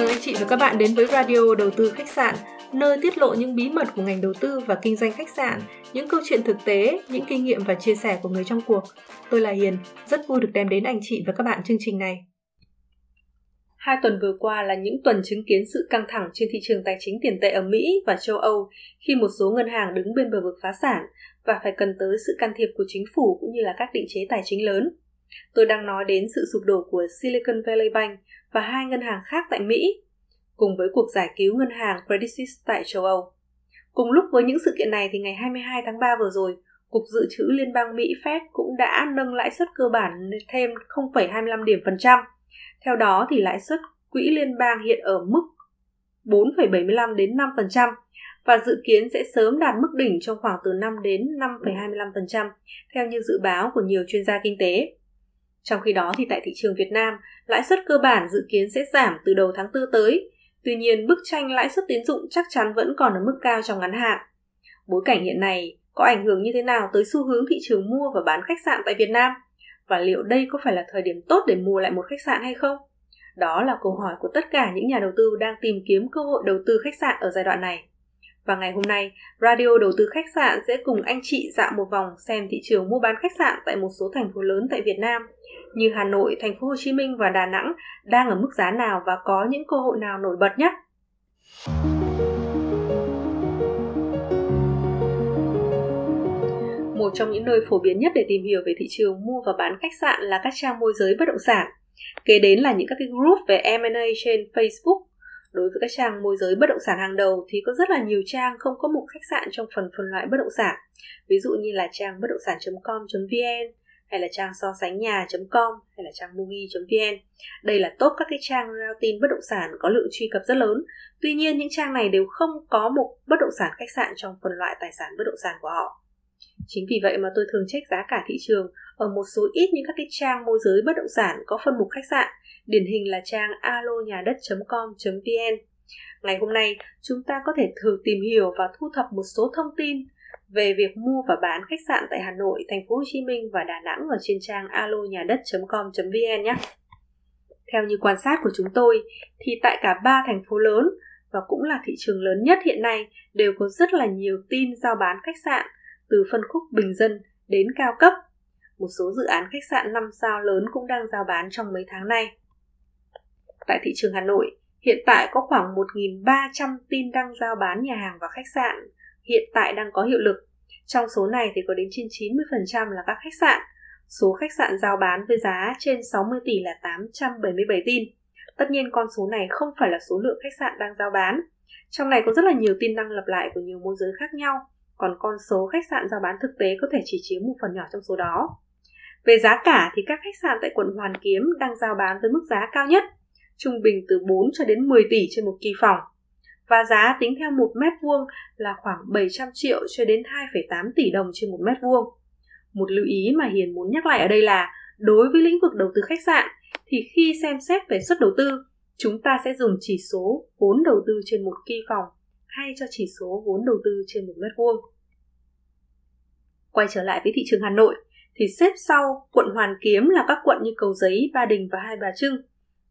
mừng anh chị và các bạn đến với Radio Đầu tư khách sạn, nơi tiết lộ những bí mật của ngành đầu tư và kinh doanh khách sạn, những câu chuyện thực tế, những kinh nghiệm và chia sẻ của người trong cuộc. Tôi là Hiền, rất vui được đem đến anh chị và các bạn chương trình này. Hai tuần vừa qua là những tuần chứng kiến sự căng thẳng trên thị trường tài chính tiền tệ ở Mỹ và châu Âu khi một số ngân hàng đứng bên bờ vực phá sản và phải cần tới sự can thiệp của chính phủ cũng như là các định chế tài chính lớn. Tôi đang nói đến sự sụp đổ của Silicon Valley Bank và hai ngân hàng khác tại Mỹ, cùng với cuộc giải cứu ngân hàng Credit Suisse tại châu Âu. Cùng lúc với những sự kiện này thì ngày 22 tháng 3 vừa rồi, Cục Dự trữ Liên bang Mỹ Fed cũng đã nâng lãi suất cơ bản thêm 0,25 điểm phần trăm. Theo đó thì lãi suất quỹ liên bang hiện ở mức 4,75 đến 5% và dự kiến sẽ sớm đạt mức đỉnh trong khoảng từ 5 đến 5,25% theo như dự báo của nhiều chuyên gia kinh tế. Trong khi đó thì tại thị trường Việt Nam, lãi suất cơ bản dự kiến sẽ giảm từ đầu tháng 4 tới. Tuy nhiên, bức tranh lãi suất tín dụng chắc chắn vẫn còn ở mức cao trong ngắn hạn. Bối cảnh hiện này có ảnh hưởng như thế nào tới xu hướng thị trường mua và bán khách sạn tại Việt Nam? Và liệu đây có phải là thời điểm tốt để mua lại một khách sạn hay không? Đó là câu hỏi của tất cả những nhà đầu tư đang tìm kiếm cơ hội đầu tư khách sạn ở giai đoạn này. Và ngày hôm nay, Radio Đầu tư khách sạn sẽ cùng anh chị dạo một vòng xem thị trường mua bán khách sạn tại một số thành phố lớn tại Việt Nam như Hà Nội, Thành phố Hồ Chí Minh và Đà Nẵng đang ở mức giá nào và có những cơ hội nào nổi bật nhất. Một trong những nơi phổ biến nhất để tìm hiểu về thị trường mua và bán khách sạn là các trang môi giới bất động sản. Kế đến là những các cái group về M&A trên Facebook. Đối với các trang môi giới bất động sản hàng đầu thì có rất là nhiều trang không có mục khách sạn trong phần phân loại bất động sản. Ví dụ như là trang bất động sản.com.vn, hay là trang so sánh nhà.com hay là trang mugi.vn. Đây là top các cái trang giao tin bất động sản có lượng truy cập rất lớn. Tuy nhiên những trang này đều không có một bất động sản khách sạn trong phần loại tài sản bất động sản của họ. Chính vì vậy mà tôi thường check giá cả thị trường ở một số ít những các cái trang môi giới bất động sản có phân mục khách sạn, điển hình là trang alo nhà đất.com.vn. Ngày hôm nay, chúng ta có thể thử tìm hiểu và thu thập một số thông tin về việc mua và bán khách sạn tại Hà Nội, Thành phố Hồ Chí Minh và Đà Nẵng ở trên trang alo nhà đất.com.vn nhé. Theo như quan sát của chúng tôi thì tại cả ba thành phố lớn và cũng là thị trường lớn nhất hiện nay đều có rất là nhiều tin giao bán khách sạn từ phân khúc bình dân đến cao cấp. Một số dự án khách sạn 5 sao lớn cũng đang giao bán trong mấy tháng nay. Tại thị trường Hà Nội, hiện tại có khoảng 1.300 tin đăng giao bán nhà hàng và khách sạn hiện tại đang có hiệu lực. Trong số này thì có đến trên 90% là các khách sạn. Số khách sạn giao bán với giá trên 60 tỷ là 877 tin. Tất nhiên con số này không phải là số lượng khách sạn đang giao bán. Trong này có rất là nhiều tin đăng lặp lại của nhiều môi giới khác nhau, còn con số khách sạn giao bán thực tế có thể chỉ chiếm một phần nhỏ trong số đó. Về giá cả thì các khách sạn tại quận Hoàn Kiếm đang giao bán với mức giá cao nhất, trung bình từ 4 cho đến 10 tỷ trên một kỳ phòng và giá tính theo một mét vuông là khoảng 700 triệu cho đến 2,8 tỷ đồng trên một mét vuông. Một lưu ý mà Hiền muốn nhắc lại ở đây là đối với lĩnh vực đầu tư khách sạn thì khi xem xét về suất đầu tư, chúng ta sẽ dùng chỉ số vốn đầu tư trên một kỳ phòng hay cho chỉ số vốn đầu tư trên một mét vuông. Quay trở lại với thị trường Hà Nội thì xếp sau quận Hoàn Kiếm là các quận như Cầu Giấy, Ba Đình và Hai Bà Trưng.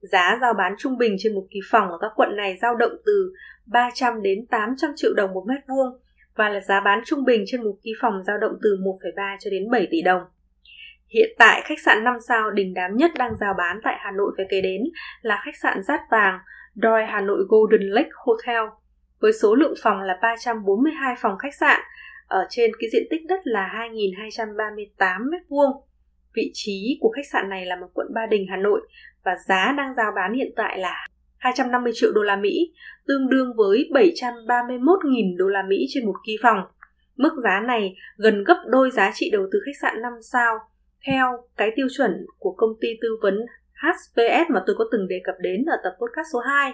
Giá giao bán trung bình trên một kỳ phòng ở các quận này dao động từ 300 đến 800 triệu đồng một mét vuông và là giá bán trung bình trên một ký phòng dao động từ 1,3 cho đến 7 tỷ đồng. Hiện tại, khách sạn 5 sao đình đám nhất đang giao bán tại Hà Nội phải kể đến là khách sạn Rát Vàng, Doi Hà Nội Golden Lake Hotel, với số lượng phòng là 342 phòng khách sạn, ở trên cái diện tích đất là 2.238 m2. Vị trí của khách sạn này là một quận Ba Đình, Hà Nội và giá đang giao bán hiện tại là 250 triệu đô la Mỹ, tương đương với 731.000 đô la Mỹ trên một ký phòng. Mức giá này gần gấp đôi giá trị đầu tư khách sạn 5 sao theo cái tiêu chuẩn của công ty tư vấn HVS mà tôi có từng đề cập đến ở tập podcast số 2.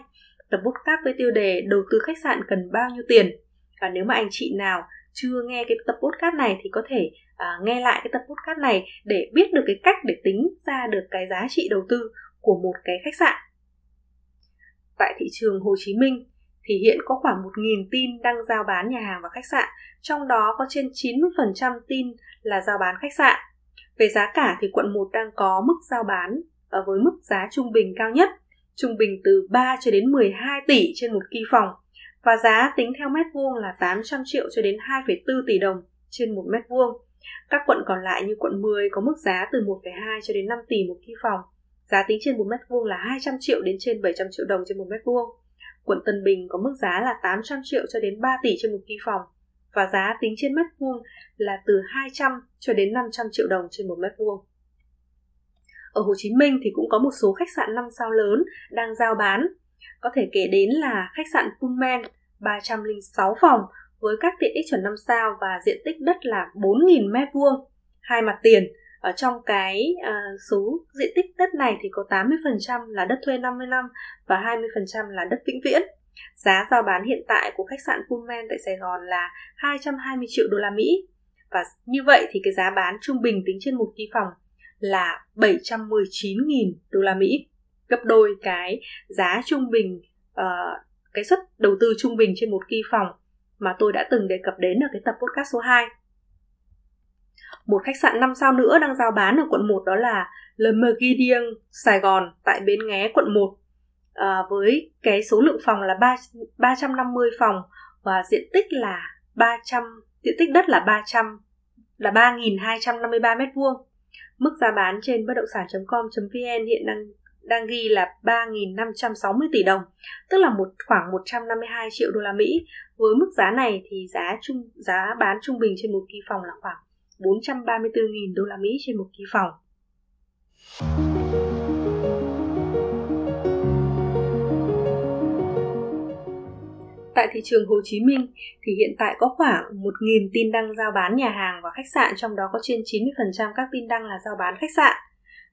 Tập podcast với tiêu đề đầu tư khách sạn cần bao nhiêu tiền. Và nếu mà anh chị nào chưa nghe cái tập podcast này thì có thể à, nghe lại cái tập podcast này để biết được cái cách để tính ra được cái giá trị đầu tư của một cái khách sạn tại thị trường Hồ Chí Minh thì hiện có khoảng 1.000 tin đang giao bán nhà hàng và khách sạn, trong đó có trên 90% tin là giao bán khách sạn. Về giá cả thì quận 1 đang có mức giao bán ở với mức giá trung bình cao nhất, trung bình từ 3 cho đến 12 tỷ trên một kỳ phòng và giá tính theo mét vuông là 800 triệu cho đến 2,4 tỷ đồng trên một mét vuông. Các quận còn lại như quận 10 có mức giá từ 1,2 cho đến 5 tỷ một kỳ phòng. Giá tính trên một mét vuông là 200 triệu đến trên 700 triệu đồng trên một mét vuông. Quận Tân Bình có mức giá là 800 triệu cho đến 3 tỷ trên một kỳ phòng và giá tính trên mét vuông là từ 200 cho đến 500 triệu đồng trên một mét vuông. Ở Hồ Chí Minh thì cũng có một số khách sạn 5 sao lớn đang giao bán. Có thể kể đến là khách sạn Pullman 306 phòng với các tiện ích chuẩn 5 sao và diện tích đất là 4.000 mét vuông, hai mặt tiền. Ở trong cái uh, số diện tích đất này thì có 80% là đất thuê 50 năm và 20% là đất vĩnh viễn. Giá giao bán hiện tại của khách sạn Pullman tại Sài Gòn là 220 triệu đô la Mỹ. Và như vậy thì cái giá bán trung bình tính trên một ký phòng là 719.000 đô la Mỹ, gấp đôi cái giá trung bình uh, cái suất đầu tư trung bình trên một kỳ phòng mà tôi đã từng đề cập đến ở cái tập podcast số 2. Một khách sạn 5 sao nữa đang giao bán ở quận 1 đó là Le Merguidian Sài Gòn tại Bến Nghé quận 1 à, với cái số lượng phòng là 3, 350 phòng và diện tích là 300 diện tích đất là 300 là 3.253 m2. Mức giá bán trên bất động sản.com.vn hiện đang đang ghi là 3.560 tỷ đồng, tức là một khoảng 152 triệu đô la Mỹ. Với mức giá này thì giá trung giá bán trung bình trên một kỳ phòng là khoảng 434.000 đô la Mỹ trên một kỳ phòng. Tại thị trường Hồ Chí Minh thì hiện tại có khoảng 1.000 tin đăng giao bán nhà hàng và khách sạn, trong đó có trên 90% các tin đăng là giao bán khách sạn.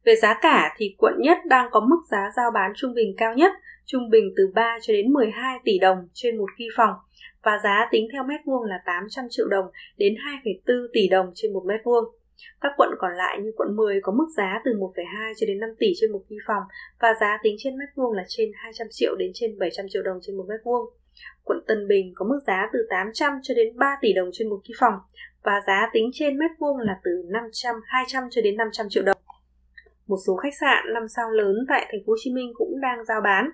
Về giá cả thì quận nhất đang có mức giá giao bán trung bình cao nhất, trung bình từ 3 cho đến 12 tỷ đồng trên một kỳ phòng và giá tính theo mét vuông là 800 triệu đồng đến 2,4 tỷ đồng trên một mét vuông. Các quận còn lại như quận 10 có mức giá từ 1,2 cho đến 5 tỷ trên một kỳ phòng và giá tính trên mét vuông là trên 200 triệu đến trên 700 triệu đồng trên một mét vuông. Quận Tân Bình có mức giá từ 800 cho đến 3 tỷ đồng trên một kỳ phòng và giá tính trên mét vuông là từ 500 200 cho đến 500 triệu đồng một số khách sạn năm sao lớn tại thành phố Hồ Chí Minh cũng đang giao bán.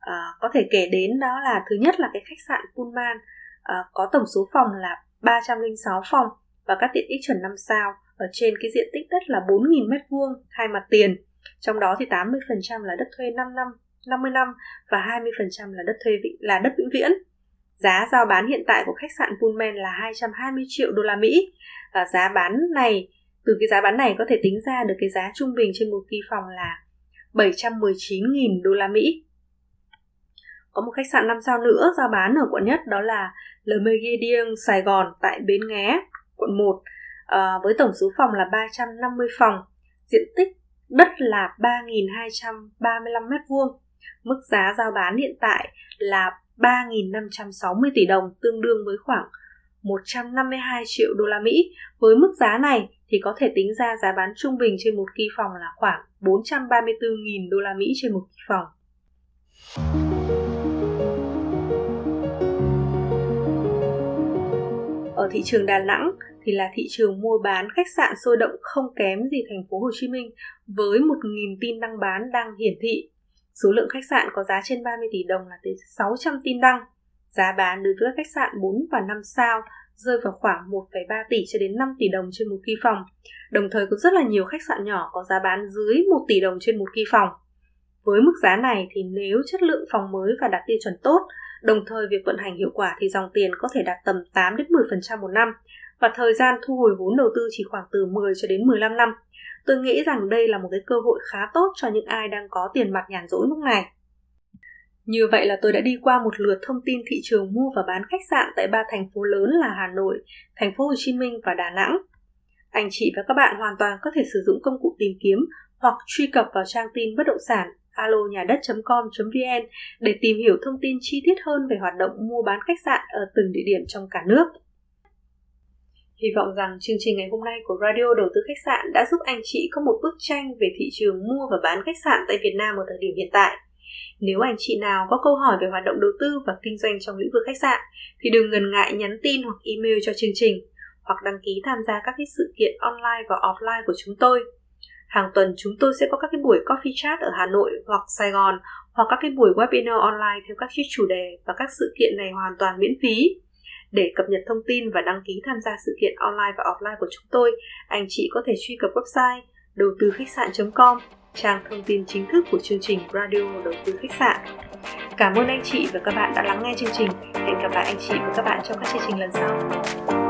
À, có thể kể đến đó là thứ nhất là cái khách sạn Pullman à, có tổng số phòng là 306 phòng và các tiện ích chuẩn 5 sao ở trên cái diện tích đất là 4.000 m2 hai mặt tiền. Trong đó thì 80% là đất thuê 5 năm, 50 năm và 20% là đất thuê vị, là đất vĩnh viễn. Giá giao bán hiện tại của khách sạn Pullman là 220 triệu đô la Mỹ. À, giá bán này từ cái giá bán này có thể tính ra được cái giá trung bình trên một kỳ phòng là 719.000 đô la Mỹ. Có một khách sạn 5 sao nữa ra bán ở quận nhất đó là Le Méridien Sài Gòn tại Bến Nghé, quận 1 à, ờ, với tổng số phòng là 350 phòng, diện tích đất là 3.235 m2. Mức giá giao bán hiện tại là 3.560 tỷ đồng, tương đương với khoảng 152 triệu đô la Mỹ. Với mức giá này thì có thể tính ra giá bán trung bình trên một kỳ phòng là khoảng 434.000 đô la Mỹ trên một kỳ phòng. Ở thị trường Đà Nẵng thì là thị trường mua bán khách sạn sôi động không kém gì thành phố Hồ Chí Minh, với 1.000 tin đăng bán đang hiển thị. Số lượng khách sạn có giá trên 30 tỷ đồng là tới 600 tin đăng. Giá bán đối với các khách sạn 4 và 5 sao rơi vào khoảng 1,3 tỷ cho đến 5 tỷ đồng trên một kỳ phòng. Đồng thời có rất là nhiều khách sạn nhỏ có giá bán dưới 1 tỷ đồng trên một kỳ phòng. Với mức giá này thì nếu chất lượng phòng mới và đạt tiêu chuẩn tốt, đồng thời việc vận hành hiệu quả thì dòng tiền có thể đạt tầm 8 đến 10% một năm và thời gian thu hồi vốn đầu tư chỉ khoảng từ 10 cho đến 15 năm. Tôi nghĩ rằng đây là một cái cơ hội khá tốt cho những ai đang có tiền mặt nhàn rỗi lúc này. Như vậy là tôi đã đi qua một lượt thông tin thị trường mua và bán khách sạn tại ba thành phố lớn là Hà Nội, thành phố Hồ Chí Minh và Đà Nẵng. Anh chị và các bạn hoàn toàn có thể sử dụng công cụ tìm kiếm hoặc truy cập vào trang tin bất động sản alo nhà đất.com.vn để tìm hiểu thông tin chi tiết hơn về hoạt động mua bán khách sạn ở từng địa điểm trong cả nước. Hy vọng rằng chương trình ngày hôm nay của Radio Đầu tư Khách sạn đã giúp anh chị có một bức tranh về thị trường mua và bán khách sạn tại Việt Nam ở thời điểm hiện tại. Nếu anh chị nào có câu hỏi về hoạt động đầu tư và kinh doanh trong lĩnh vực khách sạn thì đừng ngần ngại nhắn tin hoặc email cho chương trình hoặc đăng ký tham gia các cái sự kiện online và offline của chúng tôi. Hàng tuần chúng tôi sẽ có các cái buổi coffee chat ở Hà Nội hoặc Sài Gòn hoặc các cái buổi webinar online theo các chủ đề và các sự kiện này hoàn toàn miễn phí. Để cập nhật thông tin và đăng ký tham gia sự kiện online và offline của chúng tôi, anh chị có thể truy cập website đầu tư khách sạn.com, trang thông tin chính thức của chương trình Radio Đầu tư khách sạn. Cảm ơn anh chị và các bạn đã lắng nghe chương trình. Hẹn gặp lại anh chị và các bạn trong các chương trình lần sau.